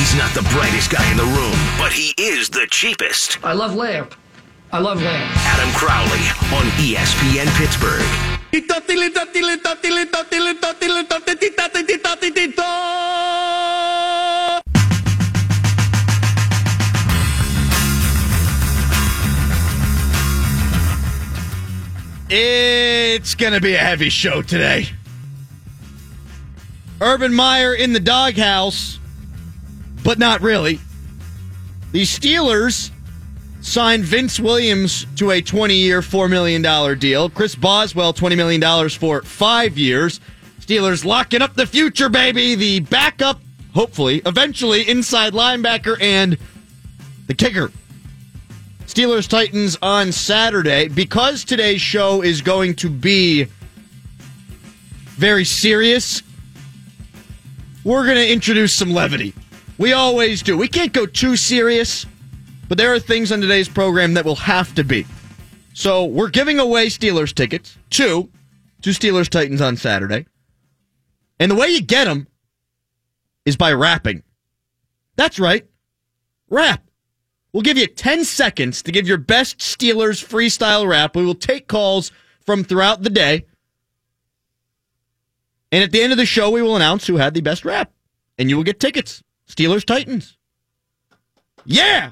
He's not the brightest guy in the room, but he is the cheapest. I love lamb. I love lamb. Adam Crowley on ESPN Pittsburgh. It's going to be a heavy show today. Urban Meyer in the doghouse, but not really. The Steelers signed Vince Williams to a 20 year, $4 million deal. Chris Boswell, $20 million for five years. Steelers locking up the future, baby. The backup, hopefully, eventually inside linebacker and the kicker. Steelers Titans on Saturday. Because today's show is going to be very serious, we're going to introduce some levity. We always do. We can't go too serious, but there are things on today's program that will have to be. So we're giving away Steelers tickets, two, to Steelers Titans on Saturday. And the way you get them is by rapping. That's right. Rap. We'll give you 10 seconds to give your best Steelers freestyle rap. We will take calls from throughout the day. And at the end of the show, we will announce who had the best rap. And you will get tickets. Steelers Titans. Yeah!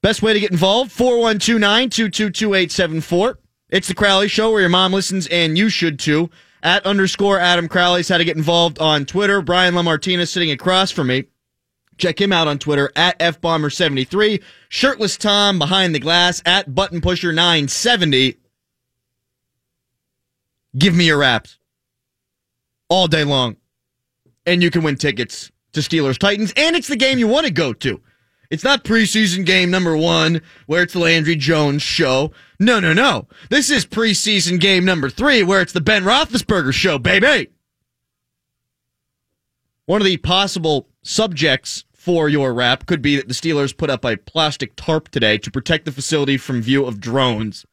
Best way to get involved 4129 222 It's the Crowley Show where your mom listens and you should too. At underscore Adam Crowley's how to get involved on Twitter. Brian LaMartina sitting across from me. Check him out on Twitter at FBomber73. Shirtless Tom behind the glass at Button Pusher 970. Give me your raps all day long. And you can win tickets to Steelers Titans. And it's the game you want to go to. It's not preseason game number one where it's the Landry Jones show. No, no, no. This is preseason game number three where it's the Ben Roethlisberger show, baby. One of the possible subjects for your rap could be that the Steelers put up a plastic tarp today to protect the facility from view of drones.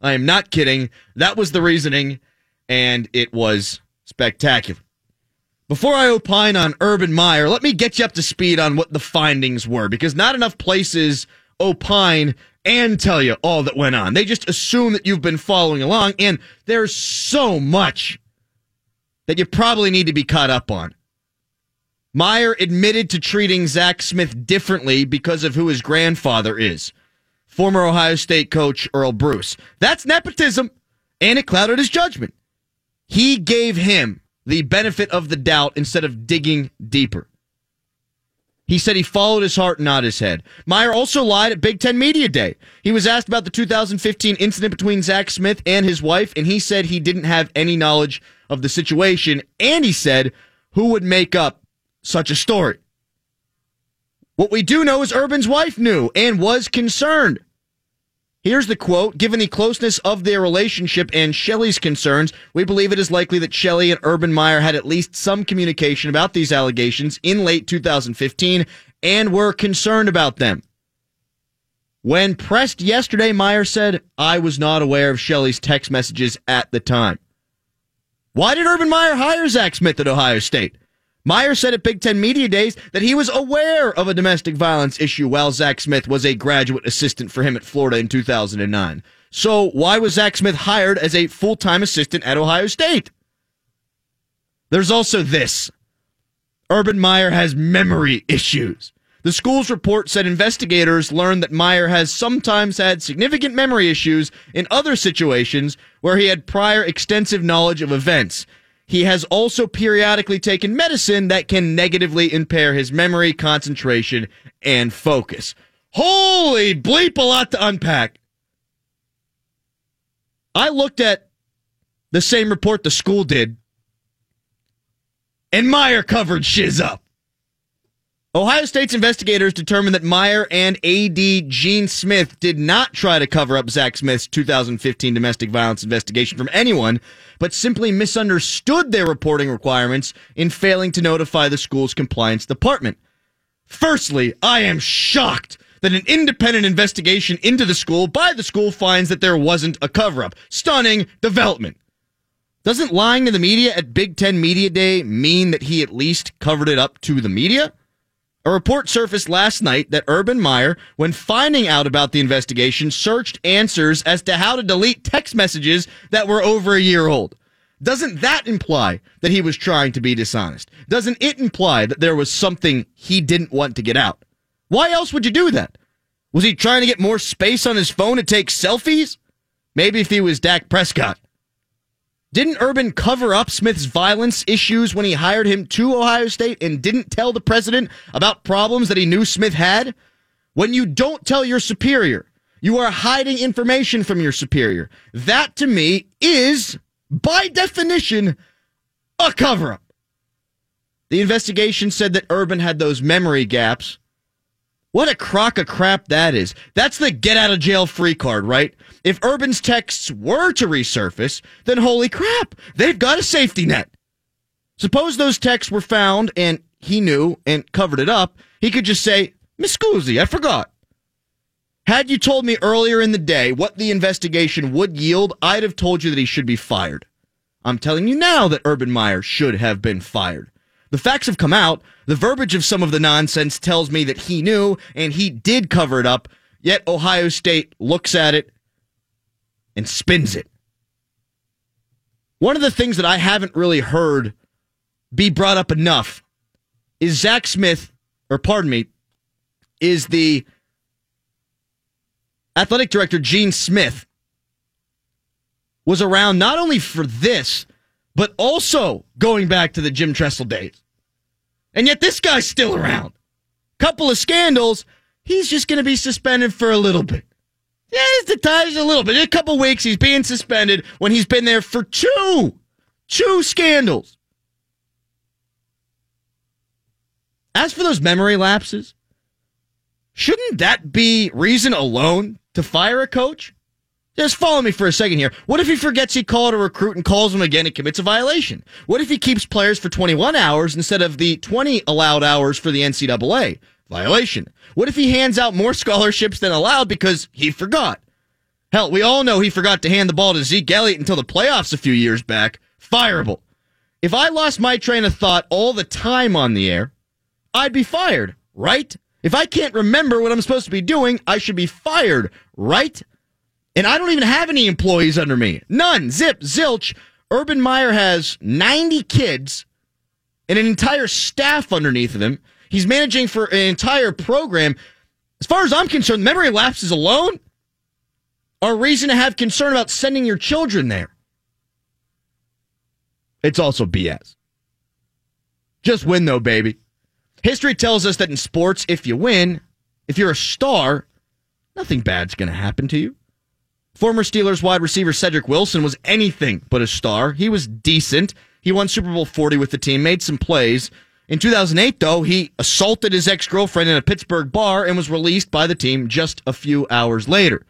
I am not kidding. That was the reasoning, and it was spectacular. Before I opine on Urban Meyer, let me get you up to speed on what the findings were, because not enough places opine and tell you all that went on. They just assume that you've been following along, and there's so much that you probably need to be caught up on. Meyer admitted to treating Zach Smith differently because of who his grandfather is. Former Ohio State coach Earle Bruce. That's nepotism, and it clouded his judgment. He gave him the benefit of the doubt instead of digging deeper. He said he followed his heart, not his head. Meyer also lied at Big Ten Media Day. He was asked about the 2015 incident between Zach Smith and his wife, and he said he didn't have any knowledge of the situation, and he said who would make up such a story. What we do know is Urban's wife knew and was concerned. Here's the quote Given the closeness of their relationship and Shelley's concerns, we believe it is likely that Shelley and Urban Meyer had at least some communication about these allegations in late 2015 and were concerned about them. When pressed yesterday, Meyer said, I was not aware of Shelley's text messages at the time. Why did Urban Meyer hire Zach Smith at Ohio State? Meyer said at Big Ten Media Days that he was aware of a domestic violence issue while Zach Smith was a graduate assistant for him at Florida in 2009. So why was Zach Smith hired as a full time assistant at Ohio State? There's also this Urban Meyer has memory issues. The school's report said investigators learned that Meyer has sometimes had significant memory issues in other situations where he had prior extensive knowledge of events. He has also periodically taken medicine that can negatively impair his memory, concentration, and focus. Holy bleep, a lot to unpack. I looked at the same report the school did, and Meyer covered shiz up. Ohio State's investigators determined that Meyer and AD Gene Smith did not try to cover up Zach Smith's 2015 domestic violence investigation from anyone, but simply misunderstood their reporting requirements in failing to notify the school's compliance department. Firstly, I am shocked that an independent investigation into the school by the school finds that there wasn't a cover up. Stunning development. Doesn't lying to the media at Big Ten Media Day mean that he at least covered it up to the media? A report surfaced last night that Urban Meyer, when finding out about the investigation, searched answers as to how to delete text messages that were over a year old. Doesn't that imply that he was trying to be dishonest? Doesn't it imply that there was something he didn't want to get out? Why else would you do that? Was he trying to get more space on his phone to take selfies? Maybe if he was Dak Prescott. Didn't Urban cover up Smith's violence issues when he hired him to Ohio State and didn't tell the president about problems that he knew Smith had? When you don't tell your superior, you are hiding information from your superior. That to me is, by definition, a cover up. The investigation said that Urban had those memory gaps what a crock of crap that is. That's the get out of jail free card, right? If Urban's texts were to resurface, then holy crap, they've got a safety net. Suppose those texts were found and he knew and covered it up. He could just say, Miss Scusi, I forgot. Had you told me earlier in the day what the investigation would yield, I'd have told you that he should be fired. I'm telling you now that Urban Meyer should have been fired. The facts have come out. The verbiage of some of the nonsense tells me that he knew and he did cover it up, yet Ohio State looks at it and spins it. One of the things that I haven't really heard be brought up enough is Zach Smith, or pardon me, is the athletic director, Gene Smith, was around not only for this, but also going back to the Jim Tressel days. And yet this guy's still around. Couple of scandals, he's just going to be suspended for a little bit. Yeah, the ties a little bit. A couple weeks, he's being suspended when he's been there for two, two scandals. As for those memory lapses, shouldn't that be reason alone to fire a coach? Just follow me for a second here. What if he forgets he called a recruit and calls him again and commits a violation? What if he keeps players for 21 hours instead of the 20 allowed hours for the NCAA? Violation. What if he hands out more scholarships than allowed because he forgot? Hell, we all know he forgot to hand the ball to Zeke Elliott until the playoffs a few years back. Fireable. If I lost my train of thought all the time on the air, I'd be fired, right? If I can't remember what I'm supposed to be doing, I should be fired, right? And I don't even have any employees under me. None. Zip, zilch. Urban Meyer has 90 kids and an entire staff underneath of him. He's managing for an entire program. As far as I'm concerned, memory lapses alone are a reason to have concern about sending your children there. It's also BS. Just win, though, baby. History tells us that in sports, if you win, if you're a star, nothing bad's going to happen to you. Former Steelers wide receiver Cedric Wilson was anything but a star. He was decent. He won Super Bowl 40 with the team, made some plays. In 2008, though, he assaulted his ex girlfriend in a Pittsburgh bar and was released by the team just a few hours later.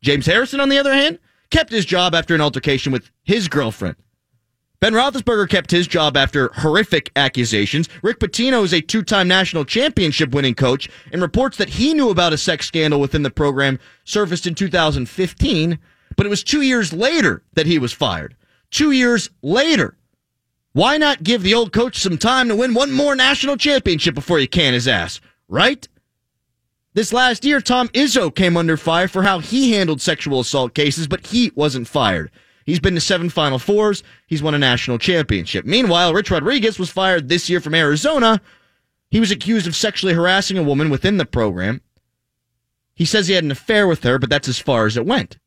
James Harrison, on the other hand, kept his job after an altercation with his girlfriend. Ben Roethlisberger kept his job after horrific accusations. Rick Pitino is a two-time national championship winning coach, and reports that he knew about a sex scandal within the program surfaced in 2015, but it was two years later that he was fired. Two years later. Why not give the old coach some time to win one more national championship before you can his ass, right? This last year, Tom Izzo came under fire for how he handled sexual assault cases, but he wasn't fired. He's been to seven Final Fours. He's won a national championship. Meanwhile, Rich Rodriguez was fired this year from Arizona. He was accused of sexually harassing a woman within the program. He says he had an affair with her, but that's as far as it went.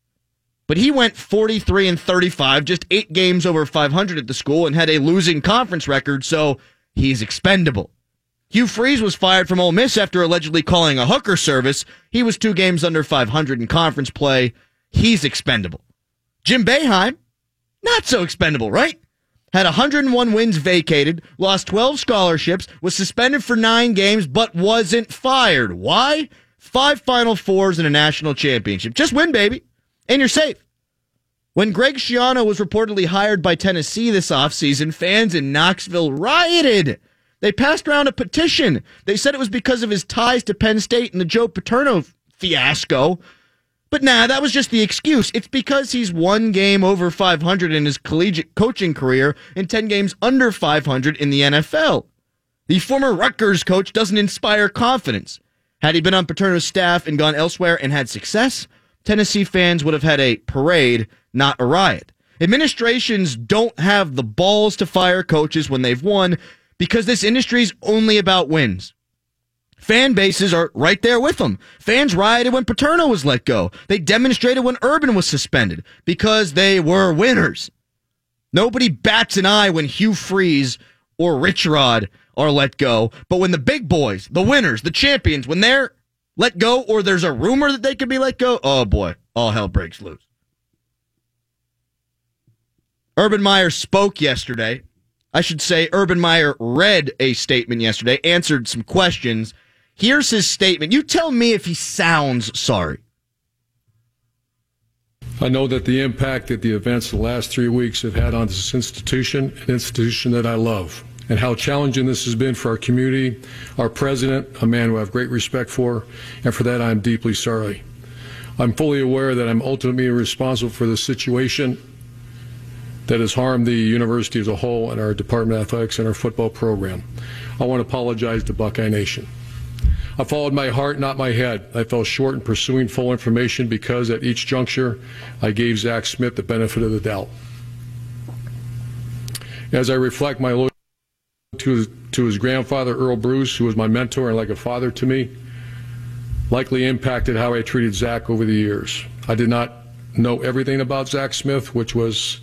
But he went 43 and 35, just eight games over 500 at the school, and had a losing conference record, so he's expendable. Hugh Freeze was fired from Ole Miss after allegedly calling a hooker service. He was two games under 500 in conference play. He's expendable. Jim Boeheim, not so expendable, right? Had 101 wins vacated, lost 12 scholarships, was suspended for nine games, but wasn't fired. Why? Five Final Fours and a national championship. Just win, baby, and you're safe. When Greg Schiano was reportedly hired by Tennessee this offseason, fans in Knoxville rioted. They passed around a petition. They said it was because of his ties to Penn State and the Joe Paterno fiasco. But nah, that was just the excuse. It's because he's one game over 500 in his collegiate coaching career and 10 games under 500 in the NFL. The former Rutgers coach doesn't inspire confidence. Had he been on Paterno's staff and gone elsewhere and had success, Tennessee fans would have had a parade, not a riot. Administrations don't have the balls to fire coaches when they've won because this industry is only about wins. Fan bases are right there with them. Fans rioted when Paterno was let go. They demonstrated when Urban was suspended because they were winners. Nobody bats an eye when Hugh Freeze or Rich Rod are let go. But when the big boys, the winners, the champions, when they're let go or there's a rumor that they could be let go, oh boy, all hell breaks loose. Urban Meyer spoke yesterday. I should say Urban Meyer read a statement yesterday, answered some questions. Here's his statement. You tell me if he sounds sorry. I know that the impact that the events of the last three weeks have had on this institution, an institution that I love, and how challenging this has been for our community, our president, a man who I have great respect for, and for that I'm deeply sorry. I'm fully aware that I'm ultimately responsible for the situation that has harmed the university as a whole and our Department of Athletics and our football program. I want to apologize to Buckeye Nation. I followed my heart, not my head. I fell short in pursuing full information because at each juncture I gave Zach Smith the benefit of the doubt. As I reflect my loyalty to his, to his grandfather, Earle Bruce, who was my mentor and like a father to me, likely impacted how I treated Zach over the years. I did not know everything about Zach Smith, which was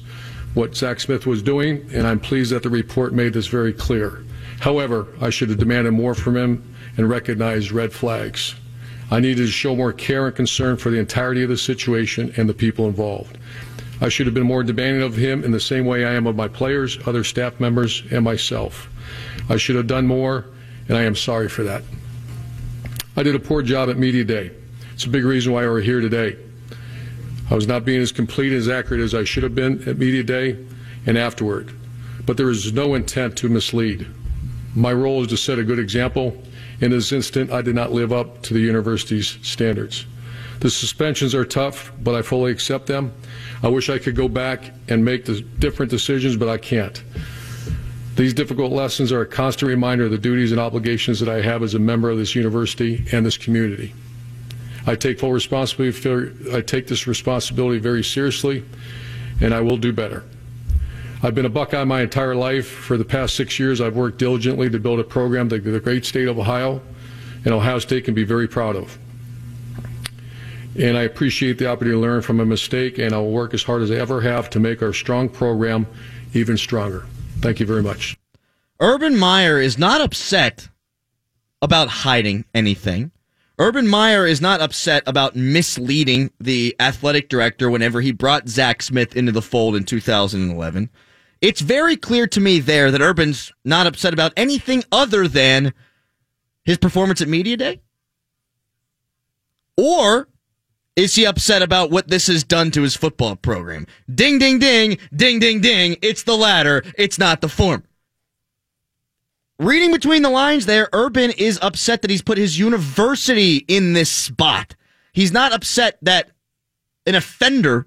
what Zach Smith was doing, and I'm pleased that the report made this very clear. However, I should have demanded more from him and recognized red flags. I needed to show more care and concern for the entirety of the situation and the people involved. I should have been more demanding of him in the same way I am of my players, other staff members, and myself. I should have done more, and I am sorry for that. I did a poor job at Media Day. It's a big reason why we're here today. I was not being as complete and as accurate as I should have been at Media Day and afterward. But there is no intent to mislead. My role is to set a good example. In this instant, I did not live up to the university's standards. The suspensions are tough, but I fully accept them. I wish I could go back and make different decisions, but I can't. These difficult lessons are a constant reminder of the duties and obligations that I have as a member of this university and this community. I take full responsibility for, I take this responsibility very seriously, and I will do better. I've been a Buckeye my entire life. For the past six years, I've worked diligently to build a program that the great state of Ohio and Ohio State can be very proud of. And I appreciate the opportunity to learn from a mistake, and I'll work as hard as I ever have to make our strong program even stronger. Thank you very much. Urban Meyer is not upset about hiding anything. Urban Meyer is not upset about misleading the athletic director whenever he brought Zach Smith into the fold in 2011. It's very clear to me there that Urban's not upset about anything other than his performance at Media Day. Or is he upset about what this has done to his football program? Ding, ding, ding, ding, ding, ding. It's the latter. It's not the former. Reading between the lines there, Urban is upset that he's put his university in this spot. He's not upset that an offender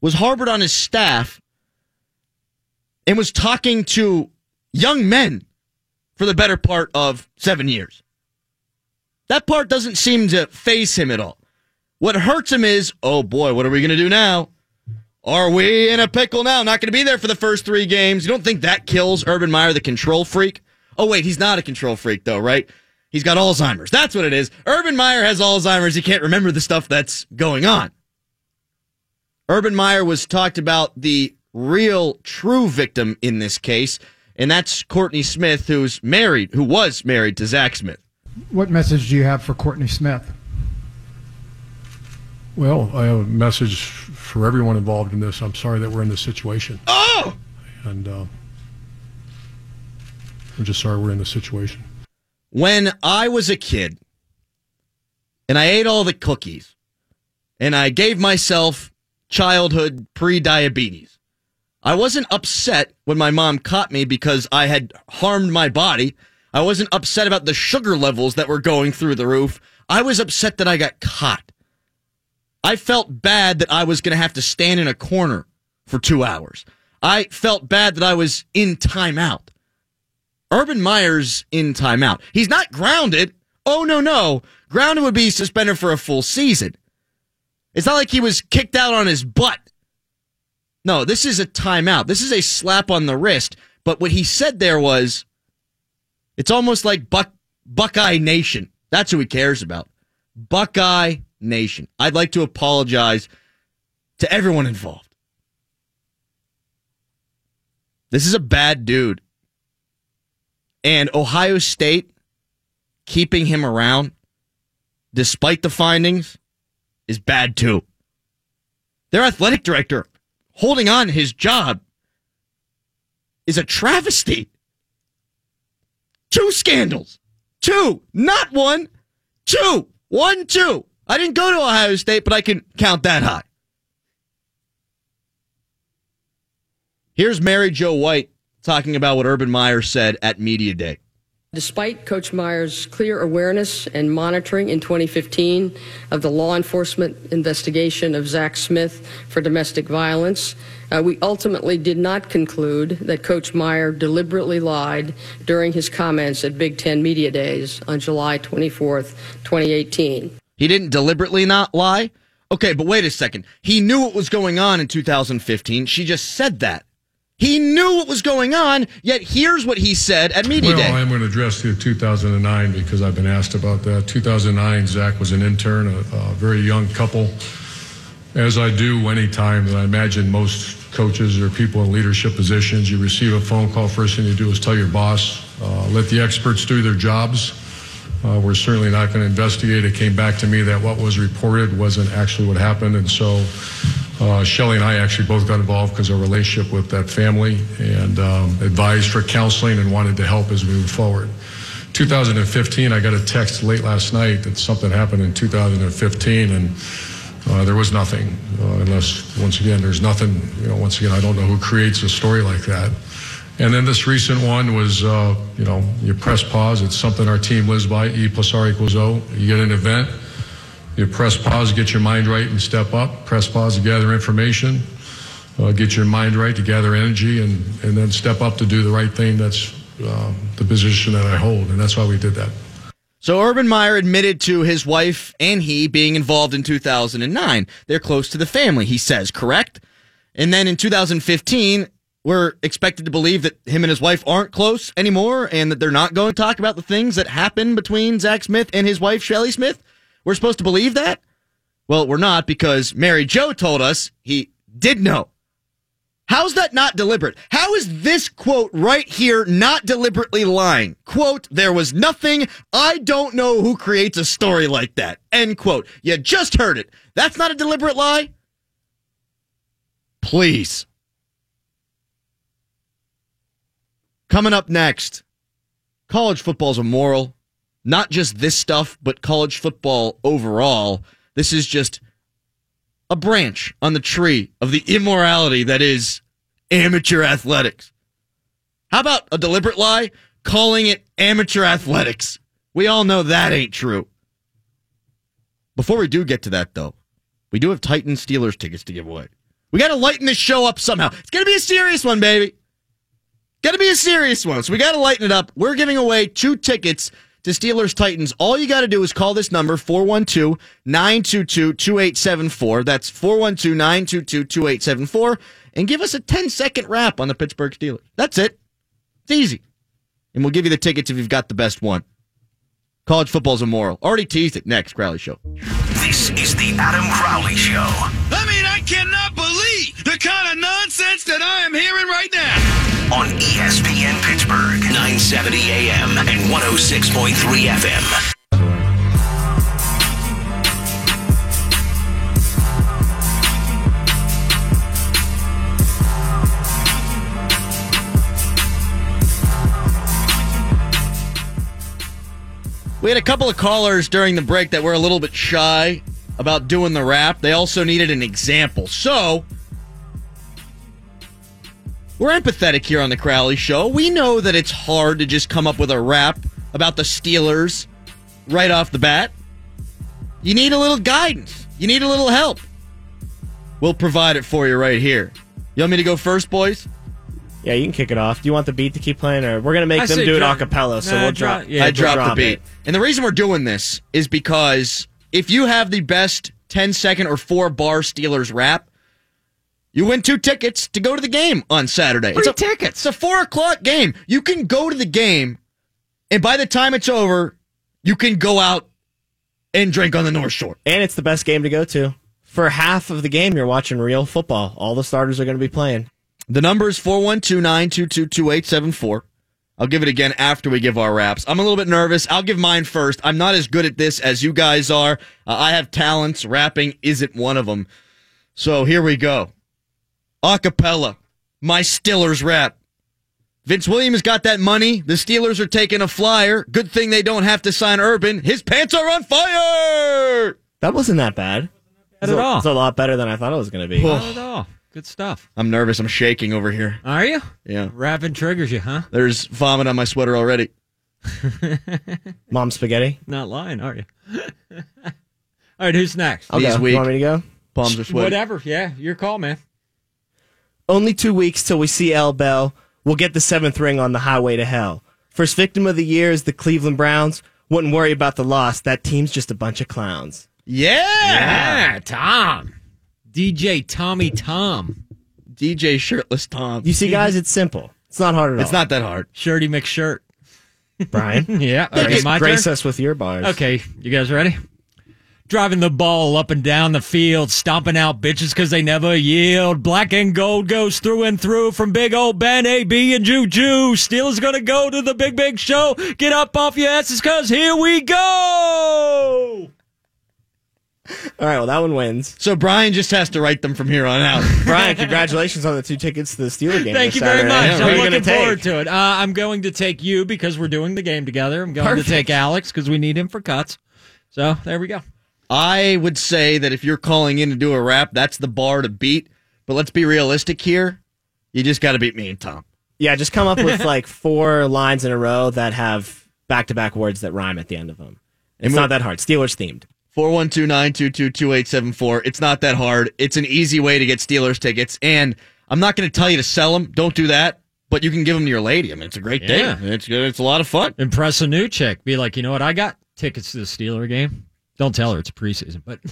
was harbored on his staff and was talking to young men for the better part of seven years. That part doesn't seem to phase him at all. What hurts him is, oh boy, what are we going to do now? Are we in a pickle now? Not going to be there for the first three games. You don't think that kills Urban Meyer, the control freak? Oh, wait, he's not a control freak, though, right? He's got Alzheimer's. That's what it is. Urban Meyer has Alzheimer's. He can't remember the stuff that's going on. Urban Meyer was talked about the real, true victim in this case, and that's Courtney Smith, who's married, who was married to Zach Smith. What message do you have for Courtney Smith? Well, I have a message for everyone involved in this. I'm sorry that we're in this situation. Oh! And uh, I'm just sorry we're in this situation. When I was a kid and I ate all the cookies and I gave myself childhood pre diabetes, I wasn't upset when my mom caught me because I had harmed my body. I wasn't upset about the sugar levels that were going through the roof. I was upset that I got caught. I felt bad that I was going to have to stand in a corner for two hours. I felt bad that I was in timeout. Urban Meyer's in timeout. He's not grounded. Oh, no, no. Grounded would be suspended for a full season. It's not like he was kicked out on his butt. No, this is a timeout. This is a slap on the wrist. But what he said there was, it's almost like Buck, Buckeye Nation. That's who he cares about. Buckeye Nation. I'd like to apologize to everyone involved. This is a bad dude. And Ohio State keeping him around, despite the findings, is bad too. Their athletic director holding on his job is a travesty. Two scandals. Two. Not one. Two. One, two. I didn't go to Ohio State, but I can count that high. Here's Mary Jo White talking about what Urban Meyer said at Media Day. Despite Coach Meyer's clear awareness and monitoring in 2015 of the law enforcement investigation of Zach Smith for domestic violence, uh, we ultimately did not conclude that Coach Meyer deliberately lied during his comments at Big Ten Media Days on July 24th, 2018. He didn't deliberately not lie? Okay, but wait a second. He knew what was going on in 2015. She just said that. He knew what was going on, yet here's what he said at Media well, Day. I'm going to address the 2009 because I've been asked about that. 2009, Zach was an intern, a, a very young couple. As I do anytime that I imagine most coaches or people in leadership positions, you receive a phone call, first thing you do is tell your boss, uh, let the experts do their jobs. Uh, we're certainly not going to investigate. It came back to me that what was reported wasn't actually what happened, and so uh, Shelley and I actually both got involved because of our relationship with that family and um, advised for counseling and wanted to help as we move forward. 2015, I got a text late last night that something happened in 2015, and uh, there was nothing. Uh, unless, once again, there's nothing. You know, once again, I don't know who creates a story like that. And then this recent one was, uh, you know, you press pause. It's something our team lives by. E plus R equals O. You get an event you press pause, get your mind right, and step up. Press pause to gather information. Uh, get your mind right to gather energy, and, and then step up to do the right thing. That's um, the position that I hold, and that's why we did that. So Urban Meyer admitted to his wife and he being involved in 2009. They're close to the family, he says, correct? And then in 2015, we're expected to believe that him and his wife aren't close anymore and that they're not going to talk about the things that happened between Zach Smith and his wife, Shelly Smith. We're supposed to believe that? Well, we're not because Mary Jo told us he did know. How's that not deliberate? How is this quote right here not deliberately lying? Quote, there was nothing. I don't know who creates a story like that. End quote. You just heard it. That's not a deliberate lie? Please. Coming up next, college football's immoral not just this stuff, but college football overall. This is just a branch on the tree of the immorality that is amateur athletics. How about a deliberate lie? Calling it amateur athletics. We all know that ain't true. Before we do get to that, though, we do have Titan Steelers tickets to give away. We got to lighten this show up somehow. It's going to be a serious one, baby. Got to be a serious one. So we got to lighten it up. We're giving away two tickets to Steelers Titans, all you got to do is call this number 412 922 2874. That's 412 922 2874 and give us a 10 second rap on the Pittsburgh Steelers. That's it. It's easy. And we'll give you the tickets if you've got the best one. College football's immoral. Already teased it. Next, Crowley Show. This is the Adam Crowley Show. I mean, I cannot believe the kind of nonsense that I am hearing right now on ESPN Pittsburgh, 970 AM and 106.3 FM. We had a couple of callers during the break that were a little bit shy about doing the rap. They also needed an example. So, we're empathetic here on the Crowley Show. We know that it's hard to just come up with a rap about the Steelers right off the bat. You need a little guidance. You need a little help. We'll provide it for you right here. You want me to go first, boys? Yeah, you can kick it off. Do you want the beat to keep playing, or we're gonna make I them say do it a cappella? So Nah, we'll drop- drop. yeah, I we'll dropped the beat. it. And the reason we're doing this is because if you have the best 10 second or four bar Steelers rap, you win two tickets to go to the game on Saturday. Free it's a, tickets. It's a four o'clock game. You can go to the game, and by the time it's over, you can go out and drink on the North Shore. And it's the best game to go to. For half of the game, you're watching real football. All the starters are going to be playing. The number is 412 922 2874. I'll give it again after we give our raps. I'm a little bit nervous. I'll give mine first. I'm not as good at this as you guys are. Uh, I have talents. Rapping isn't one of them. So here we go. Acapella. My Stillers rap. Vince Williams got that money. The Steelers are taking a flyer. Good thing they don't have to sign Urban. His pants are on fire. That wasn't that bad. Not It's at a, all. it's a lot better than I thought it was going to be. Not at all. Good stuff. I'm nervous. I'm shaking over here. Are you? Yeah. Rapping triggers you, huh? There's vomit on my sweater already. Mom spaghetti. Not lying, are you? all right, who's next? I'll Knees go. weak. You want me to go? Palms are sweaty. Whatever. Yeah, your call, man. Only two weeks till we see El Bell. We'll get the seventh ring on the highway to hell. First victim of the year is the Cleveland Browns. Wouldn't worry about the loss. That team's just a bunch of clowns. Yeah. Yeah, Tom. DJ Tommy Tom. DJ Shirtless Tom. You see, guys, it's simple. It's not hard at all. It's all. not that hard. Shirty McShirt. Brian. Yeah. Okay, Grace, my grace turn? us with your bars. Okay, you guys ready? Driving the ball up and down the field, stomping out bitches because they never yield. Black and gold goes through and through from big old Ben, AB, and Juju. Steelers gonna go to the big, big show. Get up off your asses because here we go! All right, well, that one wins. So Brian just has to write them from here on out. Brian, congratulations on the two tickets to the Steeler game. Thank this you very Saturday. much. Who are I'm looking gonna take? forward to it. Uh, I'm going to take you because we're doing the game together. I'm going Perfect. to take Alex because we need him for cuts. So there we go. I would say that if you're calling in to do a rap, that's the bar to beat. But let's be realistic here. You just got to beat me and Tom. Yeah, just come up with like four lines in a row that have back to back words that rhyme at the end of them. It's not that hard. Steelers themed. 412-922-2874. It's not that hard. It's an easy way to get Steelers tickets. And I'm not going to tell you to sell them. Don't do that. But you can give them to your lady. I mean, it's a great Yeah. day. It's good. It's a lot of fun. Impress a new chick. Be like, you know what? I got tickets to the Steeler game. Don't tell her it's preseason, but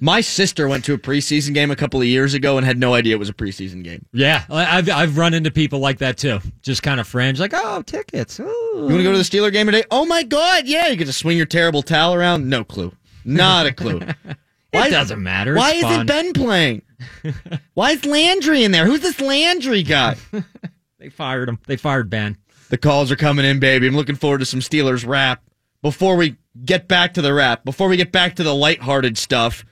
My sister went to a preseason game a couple of years ago and had no idea it was a preseason game. yeah, I- I've I've run into people like that too. Just kind of fringe, like, oh, tickets. Ooh. You want to go to the Steeler game today? Oh my God, yeah. You get to swing your terrible towel around? No clue. Not a clue. It doesn't matter. Why isn't fun. Ben playing? Why is Landry in there? Who's this Landry guy? They fired him. They fired Ben. the calls are coming in, baby. I'm looking forward to some Steelers rap. Before we get back to the rap, before we get back to the lighthearted stuff,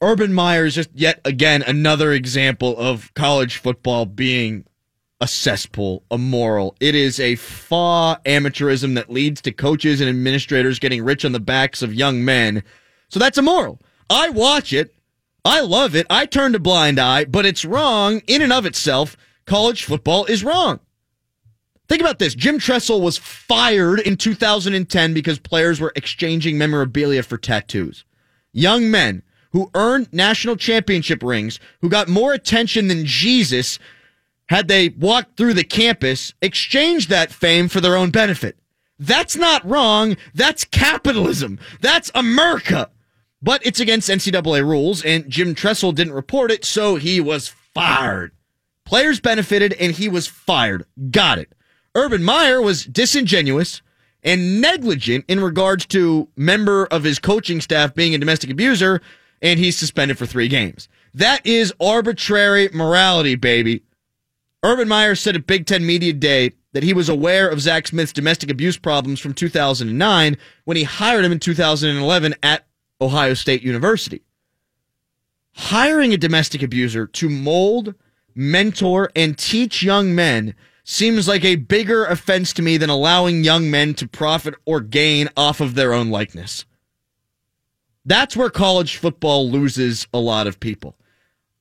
Urban Meyer is just yet again another example of college football being a cesspool, immoral. It is a faux amateurism that leads to coaches and administrators getting rich on the backs of young men. So that's immoral. I watch it. I love it. I turned a blind eye, but it's wrong in and of itself. College football is wrong. Think about this. Jim Tressel was fired in 2010 because players were exchanging memorabilia for tattoos. Young men who earned national championship rings, who got more attention than Jesus had they walked through the campus, exchanged that fame for their own benefit. That's not wrong. That's capitalism. That's America. But it's against NCAA rules, and Jim Tressel didn't report it, so he was fired. Players benefited, and he was fired. Got it. Urban Meyer was disingenuous and negligent in regards to member of his coaching staff being a domestic abuser, and he's suspended for three games. That is arbitrary morality, baby. Urban Meyer said at Big Ten Media Day that he was aware of Zach Smith's domestic abuse problems from 2009 when he hired him in 2011 at Ohio State University. Hiring a domestic abuser to mold, mentor, and teach young men seems like a bigger offense to me than allowing young men to profit or gain off of their own likeness. That's where college football loses a lot of people.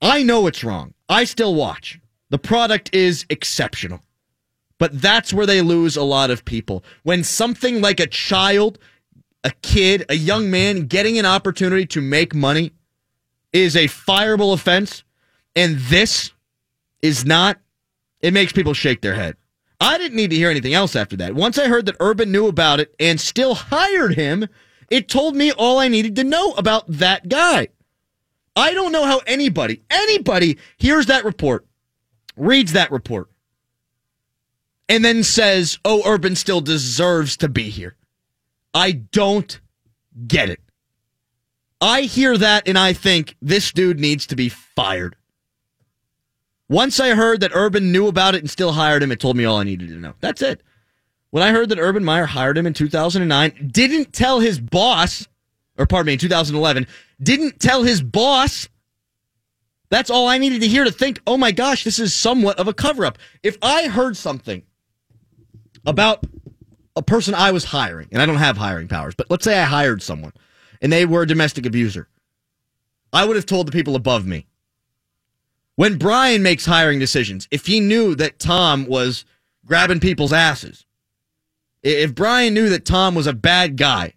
I know it's wrong. I still watch. The product is exceptional. But that's where they lose a lot of people. When something like a child, a kid, a young man getting an opportunity to make money is a fireable offense, and this is not, it makes people shake their head. I didn't need to hear anything else after that. Once I heard that Urban knew about it and still hired him, it told me all I needed to know about that guy. I don't know how anybody, anybody hears that report, reads that report, and then says, oh, Urban still deserves to be here. I don't get it. I hear that and I think this dude needs to be fired. Once I heard that Urban knew about it and still hired him, it told me all I needed to know. That's it. When I heard that Urban Meyer hired him in 2009, didn't tell his boss, or pardon me, in 2011, didn't tell his boss. That's all I needed to hear to think, oh my gosh, this is somewhat of a cover up. If I heard something about a person I was hiring, and I don't have hiring powers, but let's say I hired someone and they were a domestic abuser, I would have told the people above me. When Brian makes hiring decisions, if he knew that Tom was grabbing people's asses, if Brian knew that Tom was a bad guy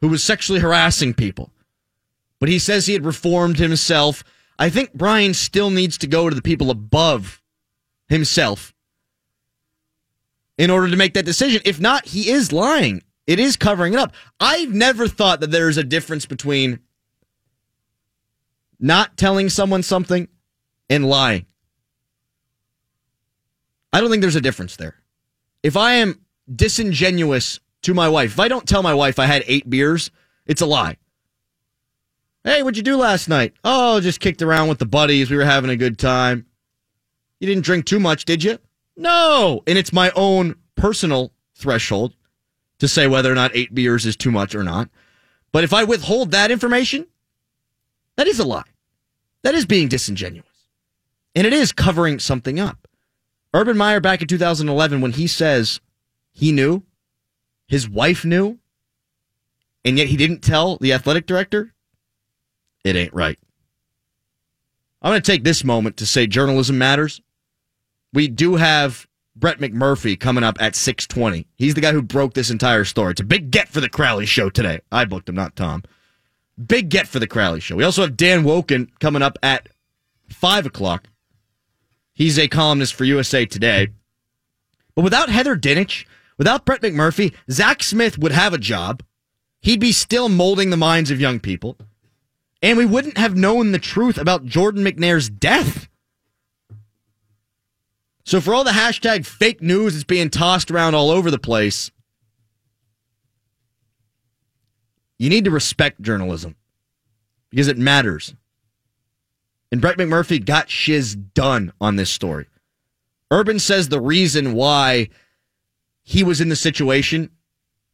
who was sexually harassing people, but he says he had reformed himself, I think Brian still needs to go to the people above himself in order to make that decision. If not, he is lying. It is covering it up. I've never thought that there's a difference between not telling someone something and lying. I don't think there's a difference there. If I am disingenuous to my wife, if I don't tell my wife I had eight beers, it's a lie. Hey, what'd you do last night? Oh, just kicked around with the buddies. We were having a good time. You didn't drink too much, did you? No. And it's my own personal threshold to say whether or not eight beers is too much or not. But if I withhold that information, that is a lie. That is being disingenuous. And it is covering something up. Urban Meyer back in 2011, when he says he knew, his wife knew, and yet he didn't tell the athletic director, it ain't right. I'm going to take this moment to say journalism matters. We do have Brett McMurphy coming up at 620. He's the guy who broke this entire story. It's a big get for the Crowley show today. I booked him, not Tom. Big get for the Crowley show. We also have Dan Wolken coming up at 5 o'clock. He's a columnist for USA Today. But without Heather Dinich, without Brett McMurphy, Zach Smith would have a job. He'd be still molding the minds of young people. And we wouldn't have known the truth about Jordan McNair's death. So for all the hashtag fake news that's being tossed around all over the place, you need to respect journalism because it matters. And Brett McMurphy got shiz done on this story. Urban says the reason why he was in the situation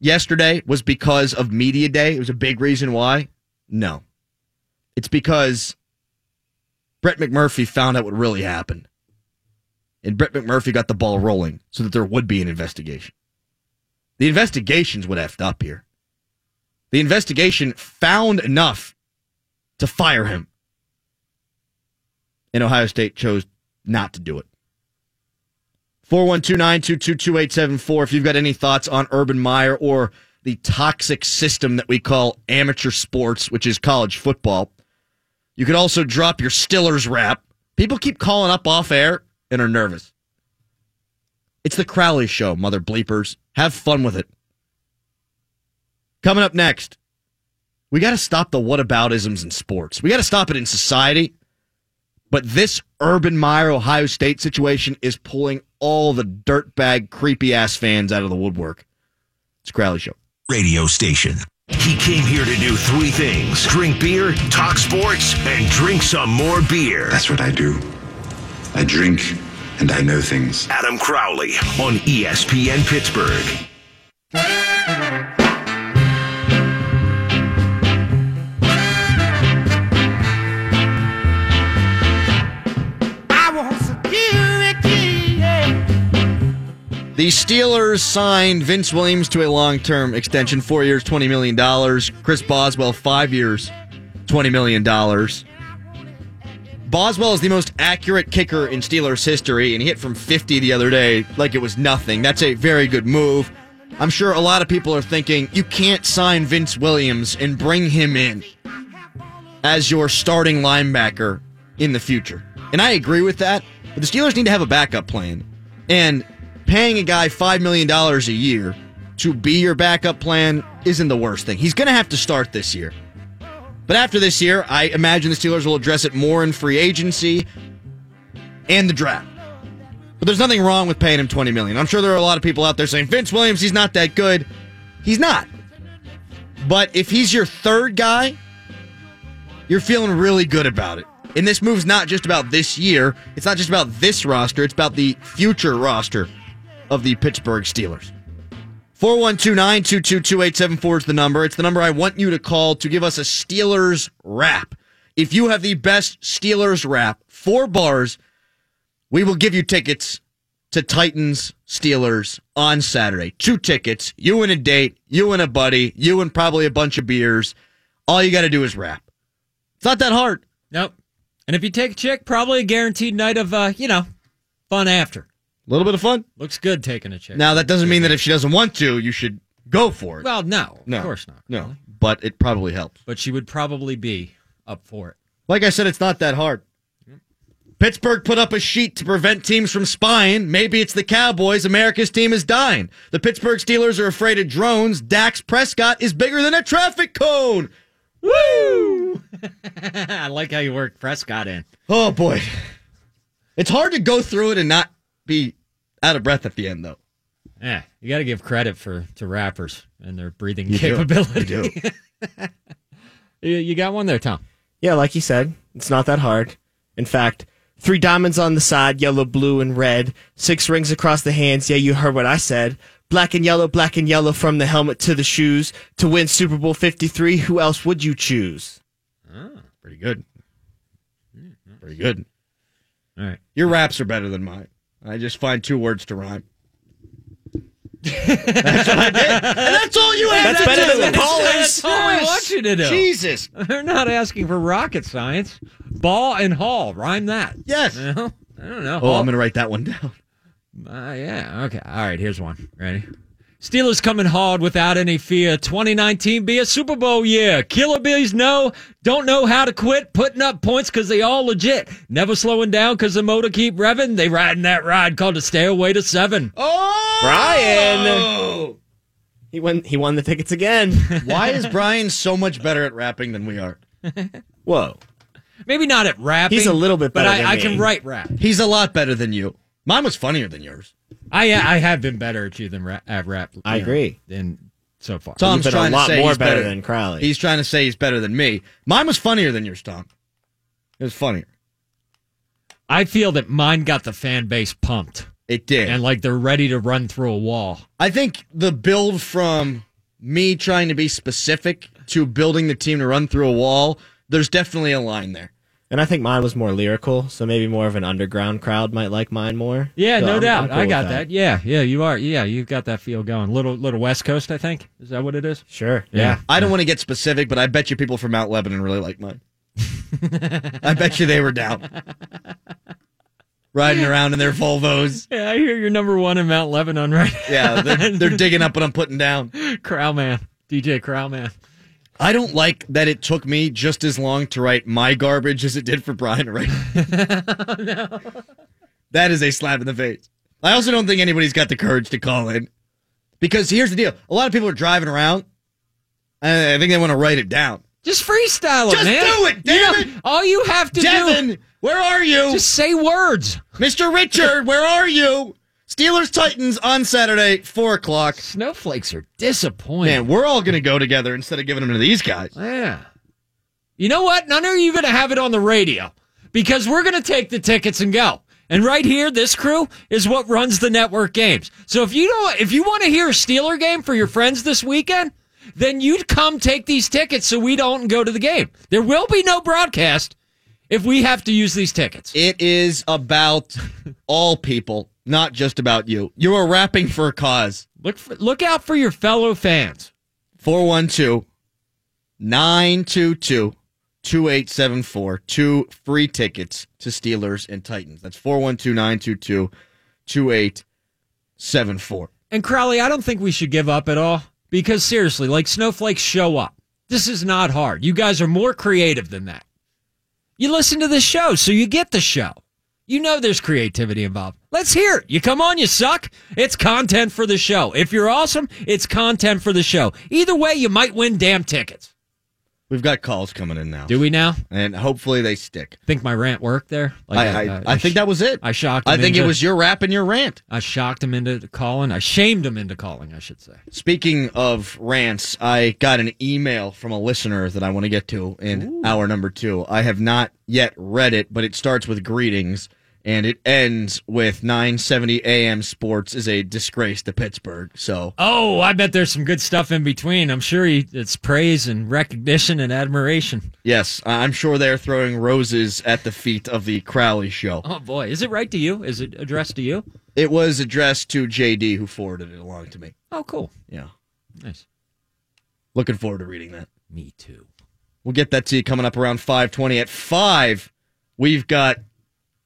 yesterday was because of media day. It was a big reason why. No. It's because Brett McMurphy found out what really happened. And Brett McMurphy got the ball rolling so that there would be an investigation. The investigation's what effed up here. The investigation found enough to fire him. And Ohio State chose not to do it. 412-922-2874 if you've got any thoughts on Urban Meyer or the toxic system that we call amateur sports, which is college football. You could also drop your Stillers rap. People keep calling up off air and are nervous. It's the Crowley Show, mother bleepers. Have fun with it. Coming up next, we got to stop the whataboutisms in sports. We got to stop it in society. But this Urban Meyer Ohio State situation is pulling all the dirtbag, creepy ass fans out of the woodwork. It's Crowley Show. Radio station. He came here to do three things drink beer, talk sports, and drink some more beer. That's what I do. I drink and I know things. Adam Crowley on ESPN Pittsburgh. The Steelers signed Vince Williams to a long term extension, four years, $20 million. Chris Boswell, five years, $20 million. Boswell is the most accurate kicker in Steelers history, and he hit from 50 the other day like it was nothing. That's a very good move. I'm sure a lot of people are thinking you can't sign Vince Williams and bring him in as your starting linebacker in the future. And I agree with that. But the Steelers need to have a backup plan. And paying a guy $5 million a year to be your backup plan isn't the worst thing. He's going to have to start this year. But after this year, I imagine the Steelers will address it more in free agency and the draft. But there's nothing wrong with paying him 20 million. I'm sure there are a lot of people out there saying Vince Williams, he's not that good. He's not. But if he's your third guy, you're feeling really good about it. And this move's not just about this year. It's not just about this roster. It's about the future roster of the Pittsburgh Steelers. 412-922-2874 is the number. It's the number I want you to call to give us a Steelers rap. If you have the best Steelers rap, four bars, we will give you tickets to Titans Steelers on Saturday. Two tickets, you and a date, you and a buddy, you and probably a bunch of beers. All you got to do is rap. It's not that hard. Nope. And if you take a chick, probably a guaranteed night of, uh, you know, fun after. A little bit of fun. Looks good taking a chick. Now that doesn't mean that if she doesn't want to, you should go for it. Well, no, no, of course not. No, but it probably helps. But she would probably be up for it. Like I said, it's not that hard. Pittsburgh put up a sheet to prevent teams from spying. Maybe it's the Cowboys. America's team is dying. The Pittsburgh Steelers are afraid of drones. Dak Prescott is bigger than a traffic cone. Woo! I like how you worked Prescott in. Oh boy, it's hard to go through it and not be out of breath at the end, though. Yeah, you got to give credit for to rappers and their breathing You do. capability. You do. you, you got one there, Tom. Yeah, like you said, it's not that hard. In fact, three diamonds on the side, yellow, blue, and red. Six rings across the hands. Yeah, you heard what I said. Black and yellow, black and yellow from the helmet to the shoes. To win Super Bowl 53, who else would you choose? Ah, pretty good. Pretty good. All right. Your raps are better than mine. I just find two words to rhyme. that's what I did. And that's all you had That's to better do. than the callers. That's all we want you to do. Jesus. They're not asking for rocket science. Ball and Hall, rhyme that. Yes. You know? I don't know. Oh, I'm going to write that one down. Uh, yeah. Okay. All right. Here's one. Ready? Steelers coming hard without any fear. 2019 be a Super Bowl year. Killer bees know, don't know how to quit, putting up points because they all legit. Never slowing down because the motor keep revving. They riding that ride called the Stairway to Seven. Oh! Brian! He won. He won the tickets again. Why is Brian so much better at rapping than we are? Whoa. Maybe not at rapping. He's a little bit but better I, than I me. can write rap. He's a lot better than you. Mine was funnier than yours. I I have been better at you than rap, at rap. I know, agree. than so far. Tom's been a trying lot to say more he's better better than Crowley. He's trying to say he's better than me. Mine was funnier than yours, Tom. It was funnier. I feel that mine got the fan base pumped It did. and like they're ready to run through a wall. I think the build from me trying to be specific to building the team to run through a wall, there's definitely a line there. And I think mine was more lyrical, so maybe more of an underground crowd might like mine more. Yeah, So no I'm- doubt. I'm cool I got that. Yeah, yeah, you are. Yeah, you've got that feel going. Little little West Coast, I think. Is that what it is? Sure. Yeah. I don't want to get specific, but I bet you people from Mount Lebanon really like mine. I bet you they were down. Riding around in their Volvos. Yeah, I hear you're number one in Mount Lebanon, right? Yeah, they're, they're digging up what I'm putting down. Crowman, DJ Crowman. I don't like that it took me just as long to write my garbage as it did for Brian to write. That is a slap in the face. I also don't think anybody's got the courage to call in. Because here's the deal a lot of people are driving around, and I think they want to write it down. Just freestyle it, Just man. do it, You damn know, all you have to Devin, do where are you? just say words. Mr. Richard, where are you? Steelers Titans on Saturday, 4 o'clock. Snowflakes are disappointing. Man, we're all going to go together instead of giving them to these guys. Yeah. You know what? None of you are going to have it on the radio because we're going to take the tickets and go. And right here, this crew is what runs the network games. So if you don't, if you want to hear a Steeler game for your friends this weekend, then you'd come take these tickets so we don't go to the game. There will be no broadcast if we have to use these tickets. It is about all people, not just about you. You are rapping for a cause. Look for, look out for your fellow fans. 412 922 2874. Two free tickets to Steelers and Titans. That's 412 922 2874. And Crowley, I don't think we should give up at all because seriously, like snowflakes show up. This is not hard. You guys are more creative than that. You listen to the show, so you get the show. You know there's creativity involved. Let's hear it. You come on, you suck. It's content for the show. If you're awesome, it's content for the show. Either way, you might win damn tickets. We've got calls coming in now. Do we now? And hopefully they stick. Think my rant worked there? I, uh, uh, I, I, think that was it. I shocked. I think it was your rap and your rant. I shocked him into calling. I shamed him into calling. I should say. Speaking of rants, I got an email from a listener that I want to get to in hour number two. I have not yet read it, but it starts with greetings and it ends with 970 AM Sports is a disgrace to Pittsburgh. So Oh, I bet there's some good stuff in between. I'm sure he, it's praise and recognition and admiration. yes, I'm sure they're throwing roses at the feet of the Crowley show. Oh boy, is it right to you? Is it addressed to you? It was addressed to JD who forwarded it along to me. Oh, cool. Yeah. Nice. Looking forward to reading that. Me too. We'll get that to you coming up around 520. At 5, we've got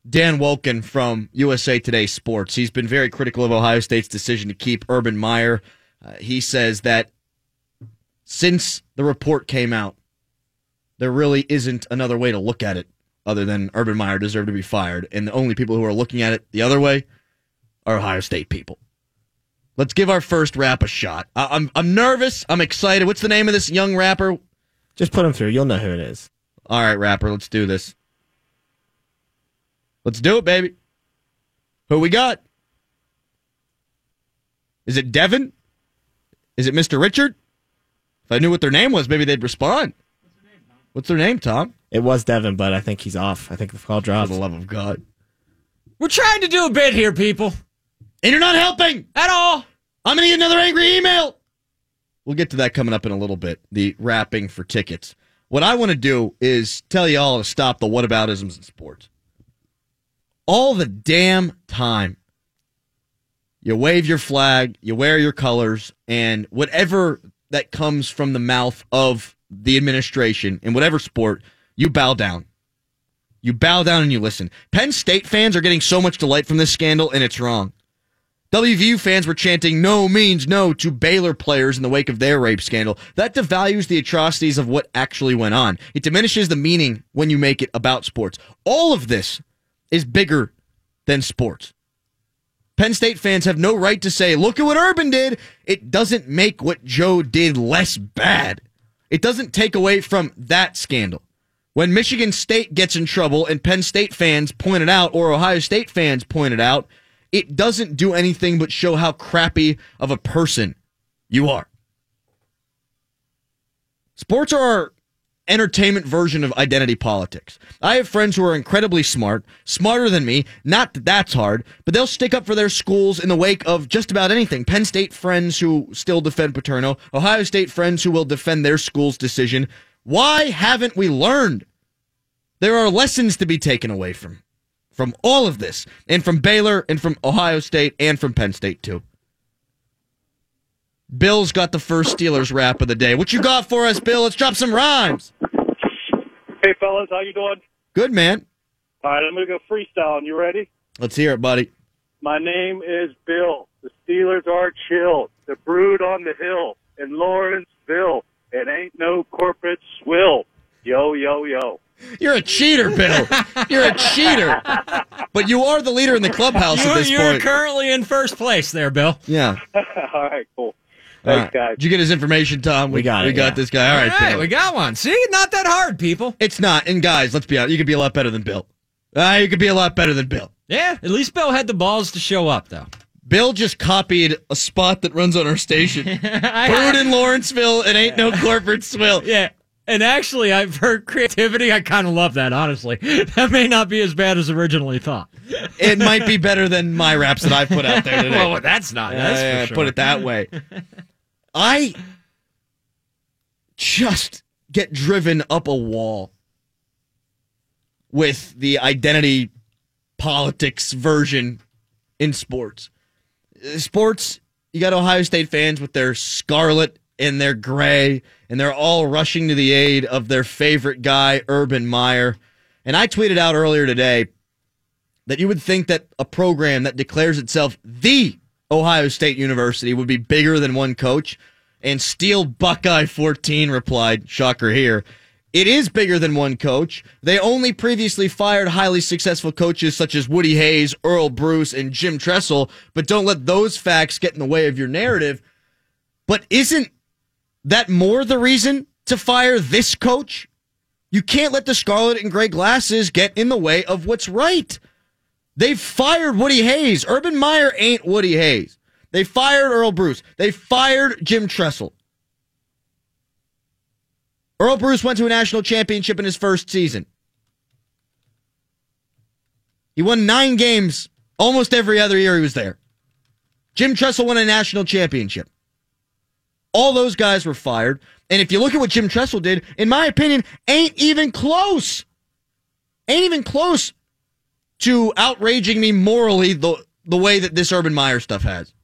Dan Wolken from USA Today Sports. He's been very critical of Ohio State's decision to keep Urban Meyer. Uh, he says that since the report came out, there really isn't another way to look at it other than Urban Meyer deserved to be fired. And the only people who are looking at it the other way are Ohio State people. Let's give our first rap a shot. I- I'm I'm nervous. I'm excited. What's the name of this young rapper? Just put him through. You'll know who it is. All right, rapper, let's do this. Let's do it, baby. Who we got? Is it Devin? Is it Mr. Richard? If I knew what their name was, maybe they'd respond. What's their name, Tom? It was Devin, but I think he's off. I think the call For dropped. the love of God. We're trying to do a bit here, people. And you're not helping At all. I'm going to get another angry email. We'll get to that coming up in a little bit. The rapping for tickets. What I want to do is tell you all to stop the whataboutisms in sports. All the damn time. You wave your flag, you wear your colors, and whatever that comes from the mouth of the administration in whatever sport, you bow down. You bow down and you listen. Penn State fans are getting so much delight from this scandal, and it's wrong. WVU fans were chanting no means no to Baylor players in the wake of their rape scandal. That devalues the atrocities of what actually went on. It diminishes the meaning when you make it about sports. All of this is bigger than sports. Penn State fans have no right to say, look at what Urban did. It doesn't make what Joe did less bad. It doesn't take away from that scandal. When Michigan State gets in trouble and Penn State fans point it out or Ohio State fans point it out, it doesn't do anything but show how crappy of a person you are. Sports are entertainment version of identity politics. I have friends who are incredibly smart, smarter than me. Not that that's hard, but they'll stick up for their schools in the wake of just about anything. Penn State friends who still defend Paterno, Ohio State friends who will defend their school's decision. Why haven't we learned? There are lessons to be taken away from from all of this, and from Baylor, and from Ohio State, and from Penn State too. Bill's got the first Steelers rap of the day. What you got for us, Bill? Let's drop some rhymes. Hey fellas, how you doing? Good man. All right, I'm gonna go freestyling. You ready? Let's hear it, buddy. My name is Bill. The Steelers are chill. The brood on the hill in Lawrenceville. It ain't no corporate swill. Yo, yo, yo. You're a cheater, Bill. You're a cheater. But you are the leader in the clubhouse You, at this you're point. currently in first place there, Bill. yeah. All right, cool. All Thanks, right. guys. Did you get his information, Tom? We got it. We got yeah. this guy. All right, All right, Bill. we got one. See, not that hard, people. It's not. And guys, let's be honest. You could be a lot better than Bill. Ah, you could be a lot better than Bill. Yeah, at least Bill had the balls to show up, though. Bill just copied a spot that runs on our station. Brood in Lawrenceville. It ain't no corporate swill. Yeah. And actually, I've heard creativity. I kind of love that, honestly. That may not be as bad as originally thought. It might be better than my raps that I've put out there today. Well, that's not. That's Yeah, for sure. Put it that way. I just get driven up a wall with the identity politics version in sports. Sports, you got Ohio State fans with their scarlet and their gray, and they're all rushing to the aid of their favorite guy, Urban Meyer. And I tweeted out earlier today that you would think that a program that declares itself the Ohio State University would be bigger than one coach. And Steel Buckeye 14 replied, shocker here, it is bigger than one coach. They only previously fired highly successful coaches such as Woody Hayes, Earle Bruce, and Jim Tressel, but don't let those facts get in the way of your narrative. But isn't that more the reason to fire this coach? You can't let the scarlet and gray glasses get in the way of what's right. They've fired Woody Hayes. Urban Meyer ain't Woody Hayes. They fired Earle Bruce. They fired Jim Tressel. Earle Bruce went to a national championship in his first season. He won nine games almost every other year he was there. Jim Tressel won a national championship. All those guys were fired. And if you look at what Jim Tressel did, in my opinion, ain't even close. Ain't even close to outraging me morally the, the way that this Urban Meyer stuff has.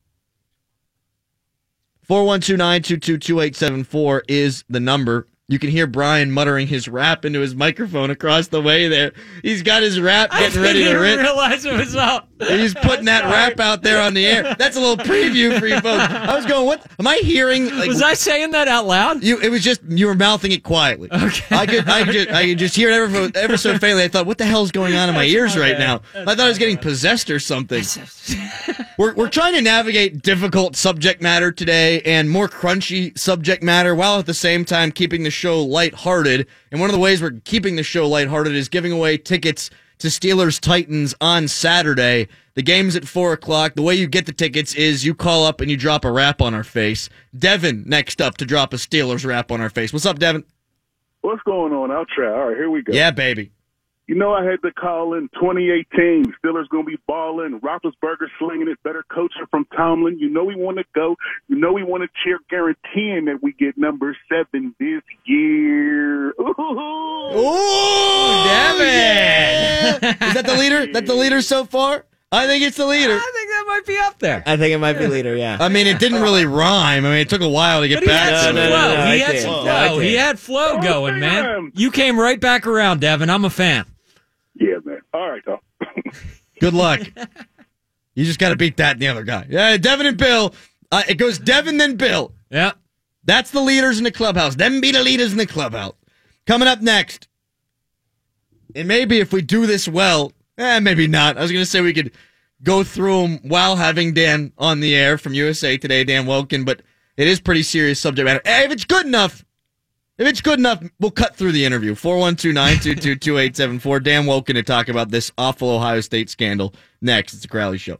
412 is the number. You can hear Brian muttering his rap into his microphone across the way there. He's got his rap getting ready to didn't rip. realize it was up. He's putting that rap out there on the air. That's a little preview for you folks. I was going, what? Am I hearing? Like, Was I saying that out loud? You. It was just you were mouthing it quietly. Okay. I could. I could. Just, I could just hear it ever, ever so faintly. I thought, what the hell's going on in my ears right now? I thought I was getting possessed or something. we're we're trying to navigate difficult subject matter today and more crunchy subject matter, while at the same time keeping the show lighthearted. And one of the ways we're keeping the show lighthearted is giving away tickets to Steelers Titans on Saturday. The game's at four o'clock. The way you get the tickets is you call up and you drop a rap on our face. Devin next up to drop a Steelers rap on our face. What's up, Devin? What's going on? I'll try. All right, here we go. Yeah, baby. You know, I had to call in 2018. Steelers going to be balling. Roethlisberger slinging it. Better coaching from Tomlin. You know we want to go. You know we want to cheer, guaranteeing that we get number seven this year. Ooh, Ooh Devin! Is that the leader? That the leader so far? I think it's the leader. I think that might be up there. I think it might be leader, yeah. I mean, it didn't really rhyme. I mean, it took a while to get But he back. had some it. flow. no, he had some flow. He had flow going, man. You came right back around, Devin. I'm a fan. Yeah, man. All right, though. Good luck. you just got to beat that and the other guy. Yeah, Devin and Bill. Uh, it goes Devin then Bill. Yeah. That's the leaders in the clubhouse. Them be the leaders in the clubhouse. Coming up next. And maybe if we do this well, eh, maybe not. I was going to say we could go through them while having Dan on the air from USA Today, Dan Wolken, but it is pretty serious subject matter. Eh, if it's good enough, if it's good enough, we'll cut through the interview. 412-922-2874. Dan Wolken to talk about this awful Ohio State scandal next. It's a Crowley Show.